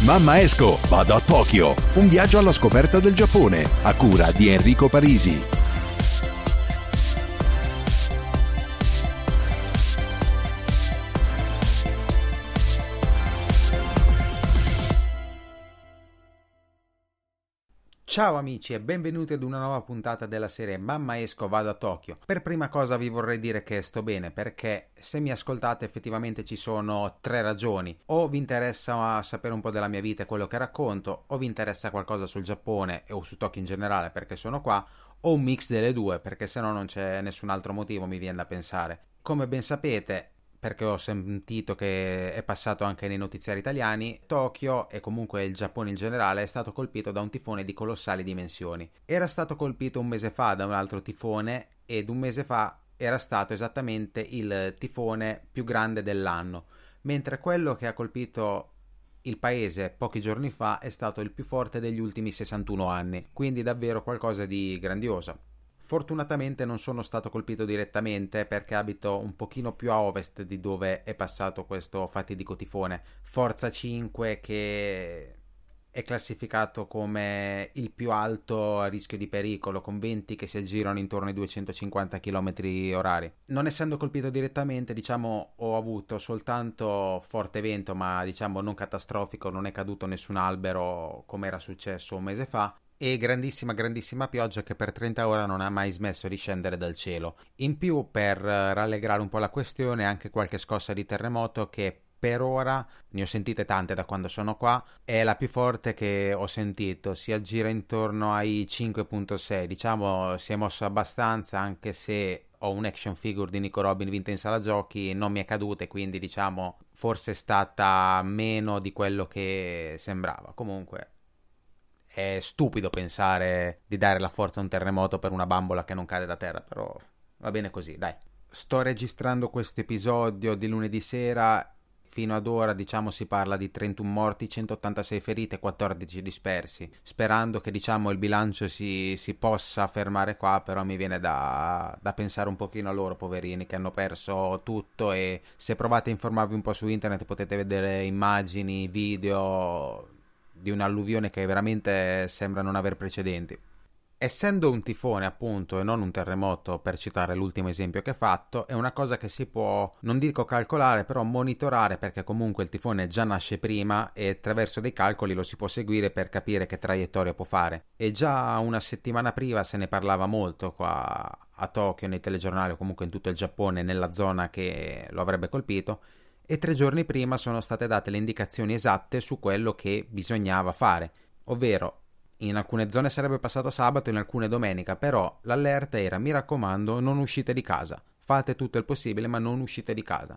Mamma Esco, vado a Tokyo. Un viaggio alla scoperta del Giappone, a cura di Enrico Parisi. Ciao amici e benvenuti ad una nuova puntata della serie Mamma esco vado a Tokyo. Per prima cosa vi vorrei dire che sto bene perché se mi ascoltate effettivamente ci sono tre ragioni. O vi interessa sapere un po' della mia vita e quello che racconto, o vi interessa qualcosa sul Giappone o su Tokyo in generale perché sono qua, o un mix delle due perché se no non c'è nessun altro motivo mi viene da pensare. Come ben sapete, perché ho sentito che è passato anche nei notiziari italiani, Tokyo e comunque il Giappone in generale è stato colpito da un tifone di colossali dimensioni. Era stato colpito un mese fa da un altro tifone ed un mese fa era stato esattamente il tifone più grande dell'anno, mentre quello che ha colpito il paese pochi giorni fa è stato il più forte degli ultimi 61 anni, quindi davvero qualcosa di grandioso. Fortunatamente non sono stato colpito direttamente perché abito un pochino più a ovest di dove è passato questo fatidico tifone. Forza 5 che è classificato come il più alto rischio di pericolo, con venti che si aggirano intorno ai 250 km orari. Non essendo colpito direttamente, diciamo, ho avuto soltanto forte vento, ma diciamo non catastrofico, non è caduto nessun albero come era successo un mese fa e grandissima grandissima pioggia che per 30 ore non ha mai smesso di scendere dal cielo. In più, per eh, rallegrare un po' la questione, anche qualche scossa di terremoto che per ora, ne ho sentite tante da quando sono qua, è la più forte che ho sentito, si aggira intorno ai 5.6, diciamo si è mosso abbastanza anche se ho un action figure di Nico Robin vinta in sala giochi, non mi è caduta e quindi diciamo forse è stata meno di quello che sembrava. Comunque è stupido pensare di dare la forza a un terremoto per una bambola che non cade da terra, però va bene così, dai. Sto registrando questo episodio di lunedì sera. Fino ad ora, diciamo, si parla di 31 morti, 186 feriti e 14 dispersi. Sperando che, diciamo, il bilancio si, si possa fermare qua, però mi viene da, da, pensare un pochino a loro, poverini, che hanno perso tutto e se provate a informarvi un po' su internet potete vedere immagini, video di un'alluvione che veramente sembra non aver precedenti. Essendo un tifone, appunto, e non un terremoto, per citare l'ultimo esempio che ho fatto, è una cosa che si può, non dico calcolare, però monitorare perché comunque il tifone già nasce prima e attraverso dei calcoli lo si può seguire per capire che traiettoria può fare. E già una settimana prima se ne parlava molto qua a Tokyo, nei telegiornali o comunque in tutto il Giappone, nella zona che lo avrebbe colpito, e tre giorni prima sono state date le indicazioni esatte su quello che bisognava fare, ovvero in alcune zone sarebbe passato sabato, in alcune domenica, però l'allerta era mi raccomando non uscite di casa, fate tutto il possibile ma non uscite di casa.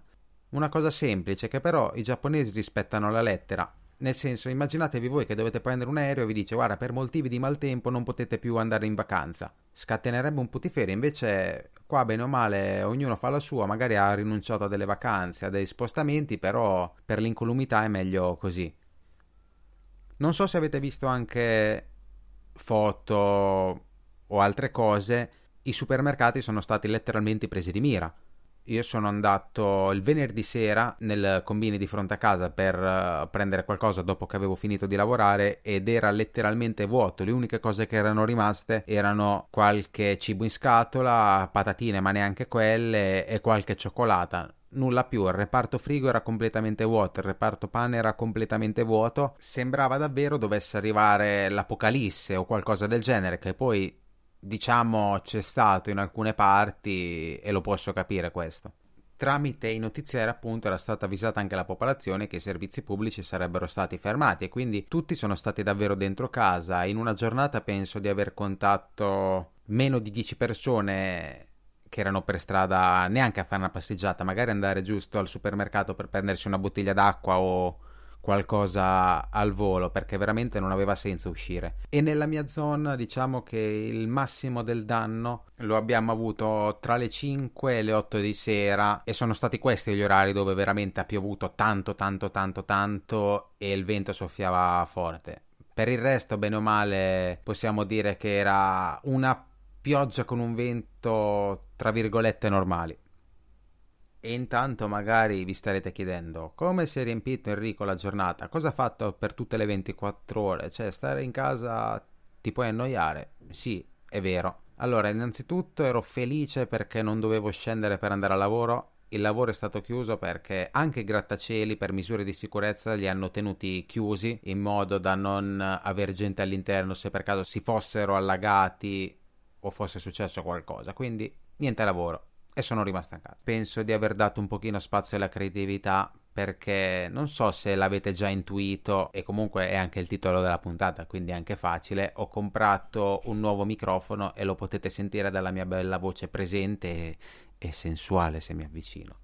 Una cosa semplice che però i giapponesi rispettano la lettera nel senso, immaginatevi voi che dovete prendere un aereo e vi dice guarda per motivi di maltempo non potete più andare in vacanza. Scatenerebbe un putiferio, invece qua bene o male ognuno fa la sua, magari ha rinunciato a delle vacanze, a dei spostamenti, però per l'incolumità è meglio così. Non so se avete visto anche foto o altre cose, i supermercati sono stati letteralmente presi di mira io sono andato il venerdì sera nel combini di fronte a casa per uh, prendere qualcosa dopo che avevo finito di lavorare ed era letteralmente vuoto. Le uniche cose che erano rimaste erano qualche cibo in scatola, patatine, ma neanche quelle, e qualche cioccolata. Nulla più, il reparto frigo era completamente vuoto, il reparto pane era completamente vuoto, sembrava davvero dovesse arrivare l'apocalisse o qualcosa del genere, che poi diciamo c'è stato in alcune parti e lo posso capire questo. Tramite i notiziari appunto era stata avvisata anche la popolazione che i servizi pubblici sarebbero stati fermati e quindi tutti sono stati davvero dentro casa. In una giornata penso di aver contatto meno di 10 persone che erano per strada neanche a fare una passeggiata, magari andare giusto al supermercato per prendersi una bottiglia d'acqua o qualcosa al volo perché veramente non aveva senso uscire. E nella mia zona diciamo che il massimo del danno lo abbiamo avuto tra le 5 e le 8 di sera e sono stati questi gli orari dove veramente ha piovuto tanto tanto tanto tanto e il vento soffiava forte. Per il resto, bene o male, possiamo dire che era una pioggia con un vento tra virgolette normali. E intanto magari vi starete chiedendo come si è riempito Enrico la giornata, cosa ha fatto per tutte le 24 ore, cioè stare in casa ti puoi annoiare? Sì, è vero. Allora, innanzitutto ero felice perché non dovevo scendere per andare a lavoro. Il lavoro è stato chiuso perché anche i grattacieli per misure di sicurezza li hanno tenuti chiusi in modo da non avere gente all'interno se per caso si fossero allagati o fosse successo qualcosa. Quindi niente lavoro e sono rimasto a casa. Penso di aver dato un pochino spazio alla creatività perché non so se l'avete già intuito e comunque è anche il titolo della puntata, quindi è anche facile. Ho comprato un nuovo microfono e lo potete sentire dalla mia bella voce presente e, e sensuale se mi avvicino.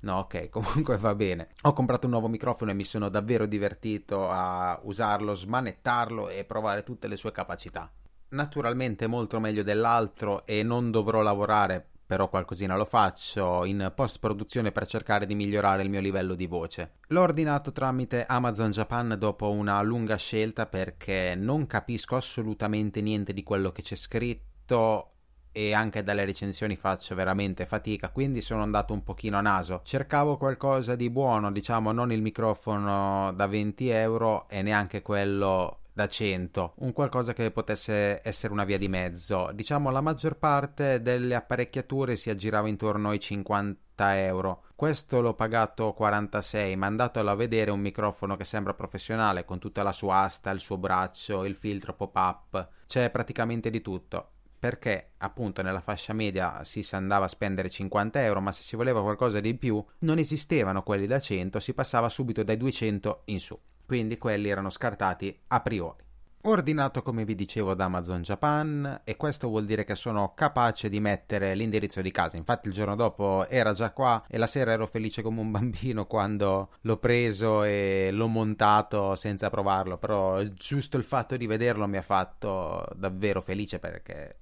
No, ok, comunque va bene. Ho comprato un nuovo microfono e mi sono davvero divertito a usarlo, smanettarlo e provare tutte le sue capacità. Naturalmente molto meglio dell'altro e non dovrò lavorare però qualcosina lo faccio in post produzione per cercare di migliorare il mio livello di voce. L'ho ordinato tramite Amazon Japan dopo una lunga scelta perché non capisco assolutamente niente di quello che c'è scritto e anche dalle recensioni faccio veramente fatica, quindi sono andato un pochino a naso. Cercavo qualcosa di buono, diciamo non il microfono da 20 euro e neanche quello da 100, un qualcosa che potesse essere una via di mezzo. Diciamo la maggior parte delle apparecchiature si aggirava intorno ai 50 euro. Questo l'ho pagato 46, ma andatelo a vedere un microfono che sembra professionale con tutta la sua asta, il suo braccio, il filtro pop-up, c'è praticamente di tutto perché appunto nella fascia media si andava a spendere 50 euro, ma se si voleva qualcosa di più non esistevano quelli da 100, si passava subito dai 200 in su quindi quelli erano scartati a priori. Ordinato come vi dicevo da Amazon Japan e questo vuol dire che sono capace di mettere l'indirizzo di casa. Infatti il giorno dopo era già qua e la sera ero felice come un bambino quando l'ho preso e l'ho montato senza provarlo, però giusto il fatto di vederlo mi ha fatto davvero felice perché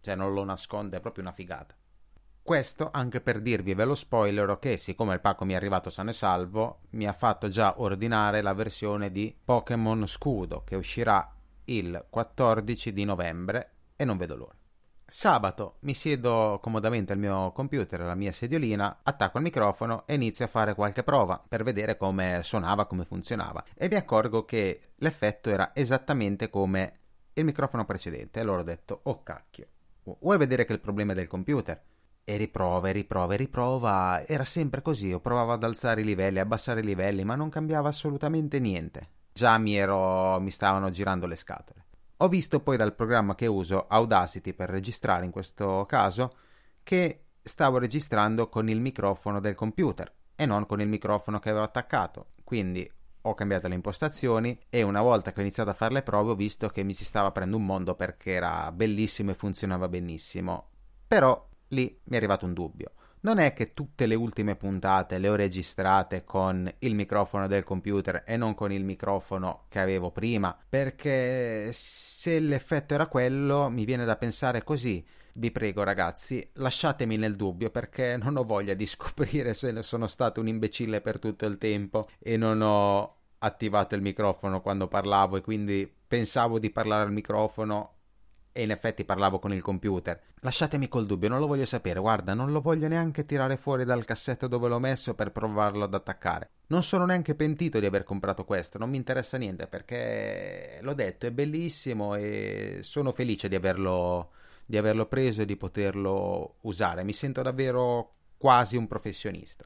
cioè non lo nasconde, è proprio una figata. Questo anche per dirvi, ve lo spoiler, che siccome il pacco mi è arrivato sano e salvo, mi ha fatto già ordinare la versione di Pokémon Scudo che uscirà il 14 di novembre e non vedo l'ora. Sabato mi siedo comodamente al mio computer, alla mia sediolina, attacco il microfono e inizio a fare qualche prova per vedere come suonava, come funzionava. E mi accorgo che l'effetto era esattamente come il microfono precedente. E allora ho detto, oh cacchio, vuoi vedere che il problema è del computer? E riprova e riprova e riprova. Era sempre così. Io provavo ad alzare i livelli, abbassare i livelli, ma non cambiava assolutamente niente. Già mi ero. mi stavano girando le scatole. Ho visto poi dal programma che uso, Audacity per registrare in questo caso, che stavo registrando con il microfono del computer e non con il microfono che avevo attaccato. Quindi ho cambiato le impostazioni e una volta che ho iniziato a fare le prove ho visto che mi si stava aprendo un mondo perché era bellissimo e funzionava benissimo. Però lì mi è arrivato un dubbio. Non è che tutte le ultime puntate le ho registrate con il microfono del computer e non con il microfono che avevo prima, perché se l'effetto era quello, mi viene da pensare così. Vi prego ragazzi, lasciatemi nel dubbio perché non ho voglia di scoprire se sono stato un imbecille per tutto il tempo e non ho attivato il microfono quando parlavo e quindi pensavo di parlare al microfono e in effetti parlavo con il computer. Lasciatemi col dubbio, non lo voglio sapere, guarda, non lo voglio neanche tirare fuori dal cassetto dove l'ho messo per provarlo ad attaccare. Non sono neanche pentito di aver comprato questo, non mi interessa niente perché l'ho detto, è bellissimo e sono felice di averlo, di averlo preso e di poterlo usare. Mi sento davvero quasi un professionista.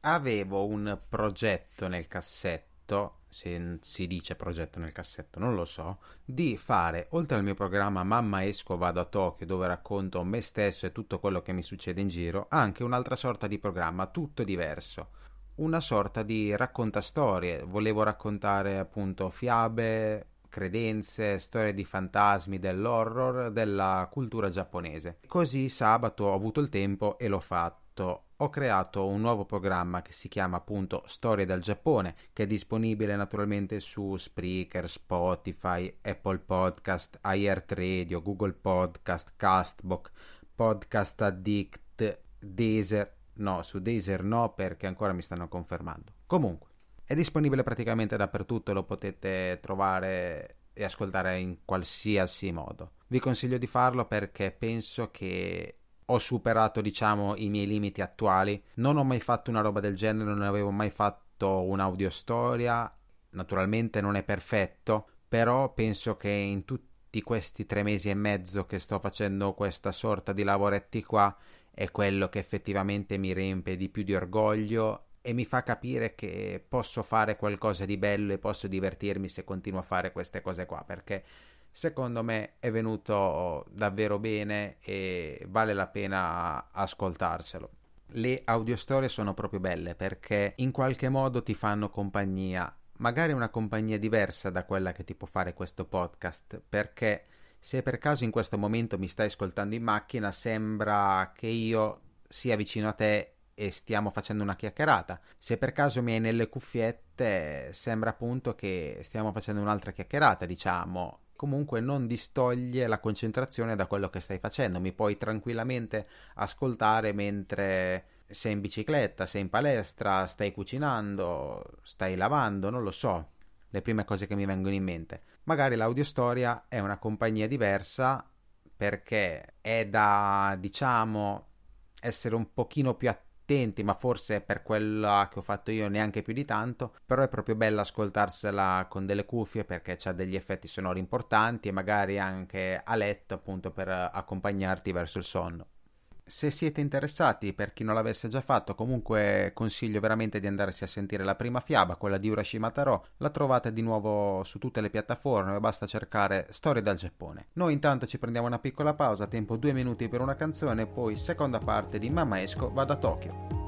Avevo un progetto nel cassetto se si dice progetto nel cassetto, non lo so, di fare, oltre al mio programma Mamma esco vado a Tokyo dove racconto me stesso e tutto quello che mi succede in giro, anche un'altra sorta di programma, tutto diverso. Una sorta di raccontastorie, volevo raccontare appunto fiabe, credenze, storie di fantasmi, dell'horror, della cultura giapponese. Così sabato ho avuto il tempo e l'ho fatto? Ho creato un nuovo programma che si chiama appunto Storie del Giappone, che è disponibile naturalmente su Spreaker, Spotify, Apple Podcast, iHeartRadio, Google Podcast, Castbox, Podcast Addict, Deezer. No, su Deezer no perché ancora mi stanno confermando. Comunque, è disponibile praticamente dappertutto, lo potete trovare e ascoltare in qualsiasi modo. Vi consiglio di farlo perché penso che ho superato, diciamo, i miei limiti attuali. Non ho mai fatto una roba del genere, non avevo mai fatto un'audiostoria. Naturalmente non è perfetto, però penso che in tutti questi tre mesi e mezzo che sto facendo questa sorta di lavoretti qua è quello che effettivamente mi riempie di più di orgoglio e mi fa capire che posso fare qualcosa di bello e posso divertirmi se continuo a fare queste cose qua perché secondo me è venuto davvero bene e vale la pena ascoltarselo. Le audiostorie sono proprio belle perché in qualche modo ti fanno compagnia, magari una compagnia diversa da quella che ti può fare questo podcast, perché se per caso in questo momento mi stai ascoltando in macchina, sembra che io sia vicino a te e stiamo facendo una chiacchierata. Se per caso mi hai nelle cuffiette, sembra appunto che stiamo facendo un'altra chiacchierata, diciamo. Comunque non distoglie la concentrazione da quello che stai facendo, mi puoi tranquillamente ascoltare mentre sei in bicicletta, sei in palestra, stai cucinando, stai lavando, non lo so. Le prime cose che mi vengono in mente. Magari l'audiostoria è una compagnia diversa perché è da, diciamo, essere un pochino più attivo attenti, ma forse per quella che ho fatto io neanche più di tanto, però è proprio bello ascoltarsela con delle cuffie perché ha degli effetti sonori importanti e magari anche a letto appunto per accompagnarti verso il sonno se siete interessati, per chi non l'avesse già fatto, comunque consiglio veramente di andarsi a sentire la prima fiaba, quella di Urashima Taro. La trovate di nuovo su tutte le piattaforme, basta cercare Storie dal Giappone. Noi intanto ci prendiamo una piccola pausa, tempo due minuti per una canzone, poi seconda parte di Mamma Esco, vado a Tokyo.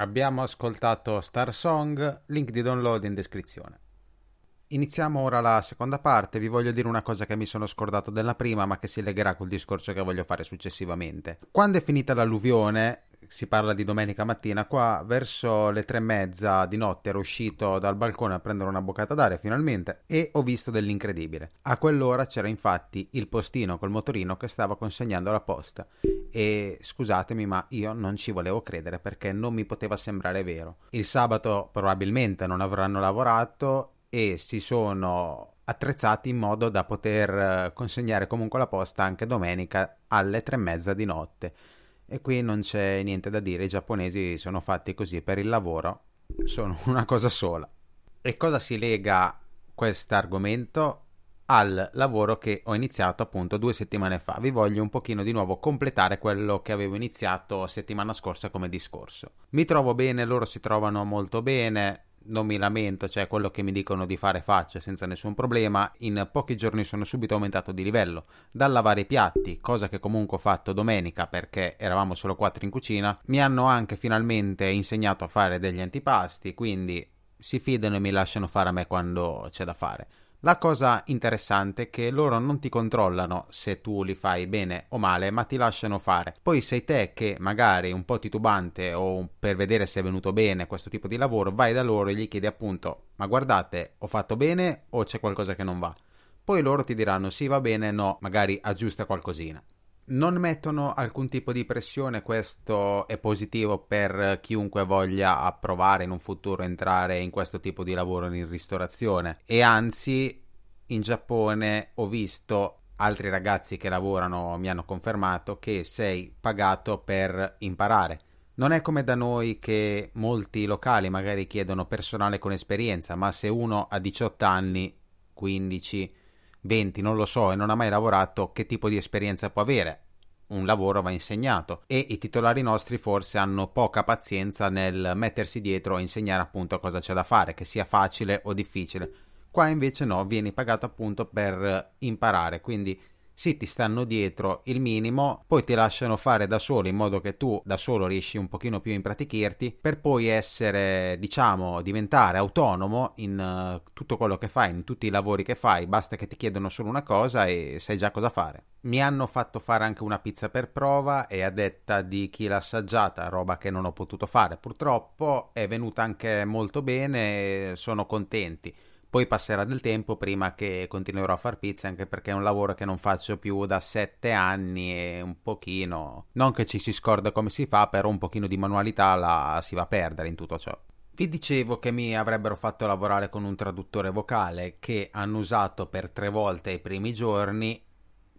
Abbiamo ascoltato Star Song, link di download in descrizione. Iniziamo ora la seconda parte, vi voglio dire una cosa che mi sono scordato della prima ma che si legherà col discorso che voglio fare successivamente. Quando è finita l'alluvione, si parla di domenica mattina, qua verso le tre e mezza di notte ero uscito dal balcone a prendere una boccata d'aria finalmente e ho visto dell'incredibile. A quell'ora c'era infatti il postino col motorino che stava consegnando la posta e scusatemi ma io non ci volevo credere perché non mi poteva sembrare vero. Il sabato probabilmente non avranno lavorato e si sono attrezzati in modo da poter eh, consegnare comunque la posta anche domenica alle tre e mezza di notte. E qui non c'è niente da dire, i giapponesi sono fatti così per il lavoro, sono una cosa sola. E cosa si lega questo argomento? al lavoro che ho iniziato appunto due settimane fa. Vi voglio un pochino di nuovo completare quello che avevo iniziato settimana scorsa come discorso. Mi trovo bene, loro si trovano molto bene, non mi lamento, cioè quello che mi dicono di fare faccia senza nessun problema. In pochi giorni sono subito aumentato di livello. Dal lavare i piatti, cosa che comunque ho fatto domenica perché eravamo solo quattro in cucina, mi hanno anche finalmente insegnato a fare degli antipasti, quindi si fidano e mi lasciano fare a me quando c'è da fare. La cosa interessante è che loro non ti controllano se tu li fai bene o male, ma ti lasciano fare. Poi sei te che magari un po' titubante o per vedere se è venuto bene questo tipo di lavoro, vai da loro e gli chiedi appunto "Ma guardate, ho fatto bene o c'è qualcosa che non va?". Poi loro ti diranno "Sì, va bene, no, magari aggiusta qualcosina" non mettono alcun tipo di pressione, questo è positivo per chiunque voglia approvare in un futuro entrare in questo tipo di lavoro in ristorazione e anzi in Giappone ho visto altri ragazzi che lavorano mi hanno confermato che sei pagato per imparare. Non è come da noi che molti locali magari chiedono personale con esperienza, ma se uno ha 18 anni, 15, 20, non lo so, e non ha mai lavorato, che tipo di esperienza può avere? Un lavoro va insegnato e i titolari nostri forse hanno poca pazienza nel mettersi dietro a insegnare appunto cosa c'è da fare, che sia facile o difficile. Qua invece no, vieni pagato appunto per imparare, quindi sì, ti stanno dietro il minimo, poi ti lasciano fare da solo in modo che tu da solo riesci un pochino più a impratichirti per poi essere, diciamo, diventare autonomo in uh, tutto quello che fai, in tutti i lavori che fai, basta che ti chiedono solo una cosa e sai già cosa fare. Mi hanno fatto fare anche una pizza per prova e a detta di chi l'ha assaggiata, roba che non ho potuto fare purtroppo, è venuta anche molto bene, sono contenti poi passerà del tempo prima che continuerò a far pizza, anche perché è un lavoro che non faccio più da sette anni e un pochino... Non che ci si scorda come si fa, però un pochino di manualità la si va a perdere in tutto ciò. Vi dicevo che mi avrebbero fatto lavorare con un traduttore vocale che hanno usato per tre volte i primi giorni,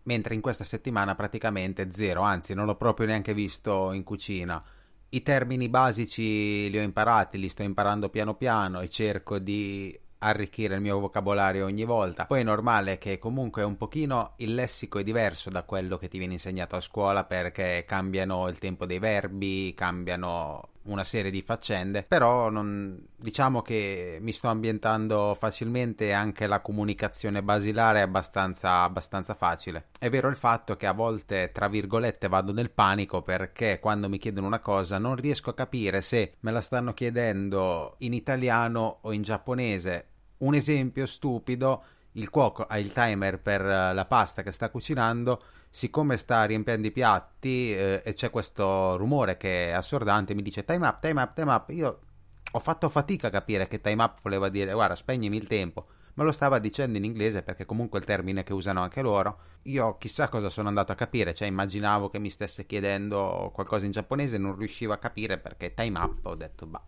mentre in questa settimana praticamente zero, anzi non l'ho proprio neanche visto in cucina. I termini basici li ho imparati, li sto imparando piano piano e cerco di arricchire il mio vocabolario ogni volta. Poi è normale che comunque un pochino il lessico è diverso da quello che ti viene insegnato a scuola perché cambiano il tempo dei verbi, cambiano una serie di faccende, però non, diciamo che mi sto ambientando facilmente anche la comunicazione basilare è abbastanza, abbastanza facile. È vero il fatto che a volte, tra virgolette, vado nel panico perché quando mi chiedono una cosa non riesco a capire se me la stanno chiedendo in italiano o in giapponese un esempio stupido, il cuoco ha il timer per eh, la pasta che sta cucinando, siccome sta riempiendo i piatti eh, e c'è questo rumore che è assordante, mi dice time up, time up, time up. Io ho fatto fatica a capire che time up voleva dire guarda spegnimi il tempo. Me lo stava dicendo in inglese perché comunque è il termine che usano anche loro. Io chissà cosa sono andato a capire, cioè immaginavo che mi stesse chiedendo qualcosa in giapponese e non riuscivo a capire perché time up ho detto bah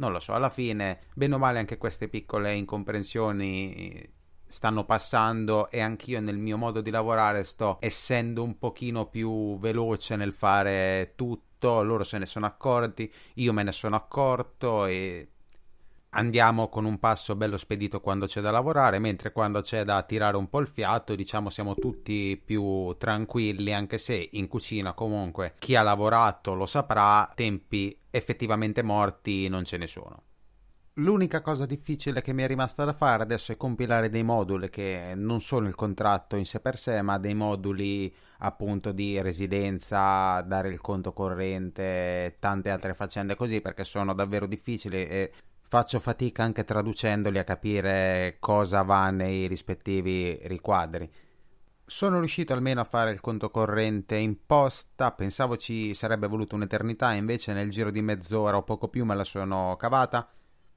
non lo so, alla fine, bene o male anche queste piccole incomprensioni stanno passando e anch'io nel mio modo di lavorare sto essendo un pochino più veloce nel fare tutto, loro se ne sono accorti, io me ne sono accorto e andiamo con un passo bello spedito quando c'è da lavorare, mentre quando c'è da tirare un po' il fiato, diciamo siamo tutti più tranquilli, anche se in cucina comunque chi ha lavorato lo saprà, tempi effettivamente morti non ce ne sono. L'unica cosa difficile che mi è rimasta da fare adesso è compilare dei moduli che non sono il contratto in sé per sé, ma dei moduli appunto di residenza, dare il conto corrente, tante altre faccende così perché sono davvero difficili e faccio fatica anche traducendoli a capire cosa va nei rispettivi riquadri. Sono riuscito almeno a fare il conto corrente in posta, pensavo ci sarebbe voluto un'eternità, invece nel giro di mezz'ora o poco più me la sono cavata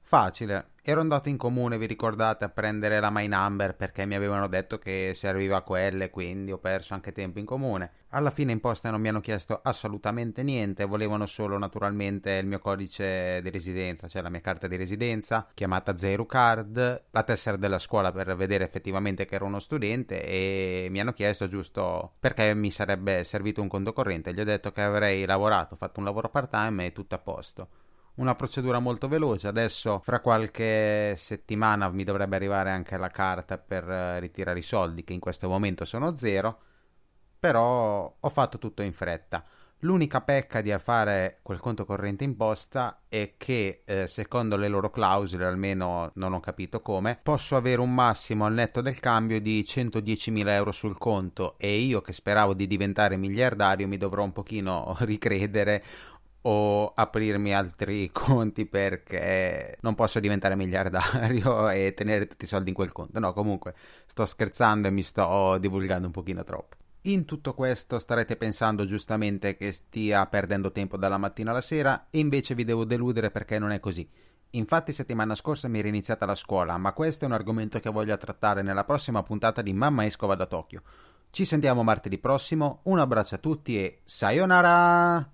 Facile. Ero andato in comune, vi ricordate, a prendere la my number perché mi avevano detto che serviva quelle, quindi ho perso anche tempo in comune. Alla fine in posta non mi hanno chiesto assolutamente niente, volevano solo naturalmente il mio codice di residenza, cioè la mia carta di residenza, chiamata Zero Card, la tessera della scuola per vedere effettivamente che ero uno studente e mi hanno chiesto giusto perché mi sarebbe servito un conto corrente. Gli ho detto che avrei lavorato, fatto un lavoro part time e tutto a posto una procedura molto veloce. Adesso, fra qualche settimana, mi dovrebbe arrivare anche la carta per eh, ritirare i soldi, che in questo momento sono zero. Però ho fatto tutto in fretta. L'unica pecca di fare quel conto corrente in posta è che, eh, secondo le loro clausole, almeno non ho capito come, posso avere un massimo al netto del cambio di 110.000 euro sul conto e io che speravo di diventare miliardario mi dovrò un pochino ricredere o aprirmi altri conti perché non posso diventare miliardario e tenere tutti i soldi in quel conto. No, comunque sto scherzando e mi sto divulgando un pochino troppo. In tutto questo starete pensando giustamente che stia perdendo tempo dalla mattina alla sera e invece vi devo deludere perché non è così. Infatti settimana scorsa mi era iniziata la scuola, ma questo è un argomento che voglio trattare nella prossima puntata di Mamma Escova da Tokyo. Ci sentiamo martedì prossimo, un abbraccio a tutti e sayonara!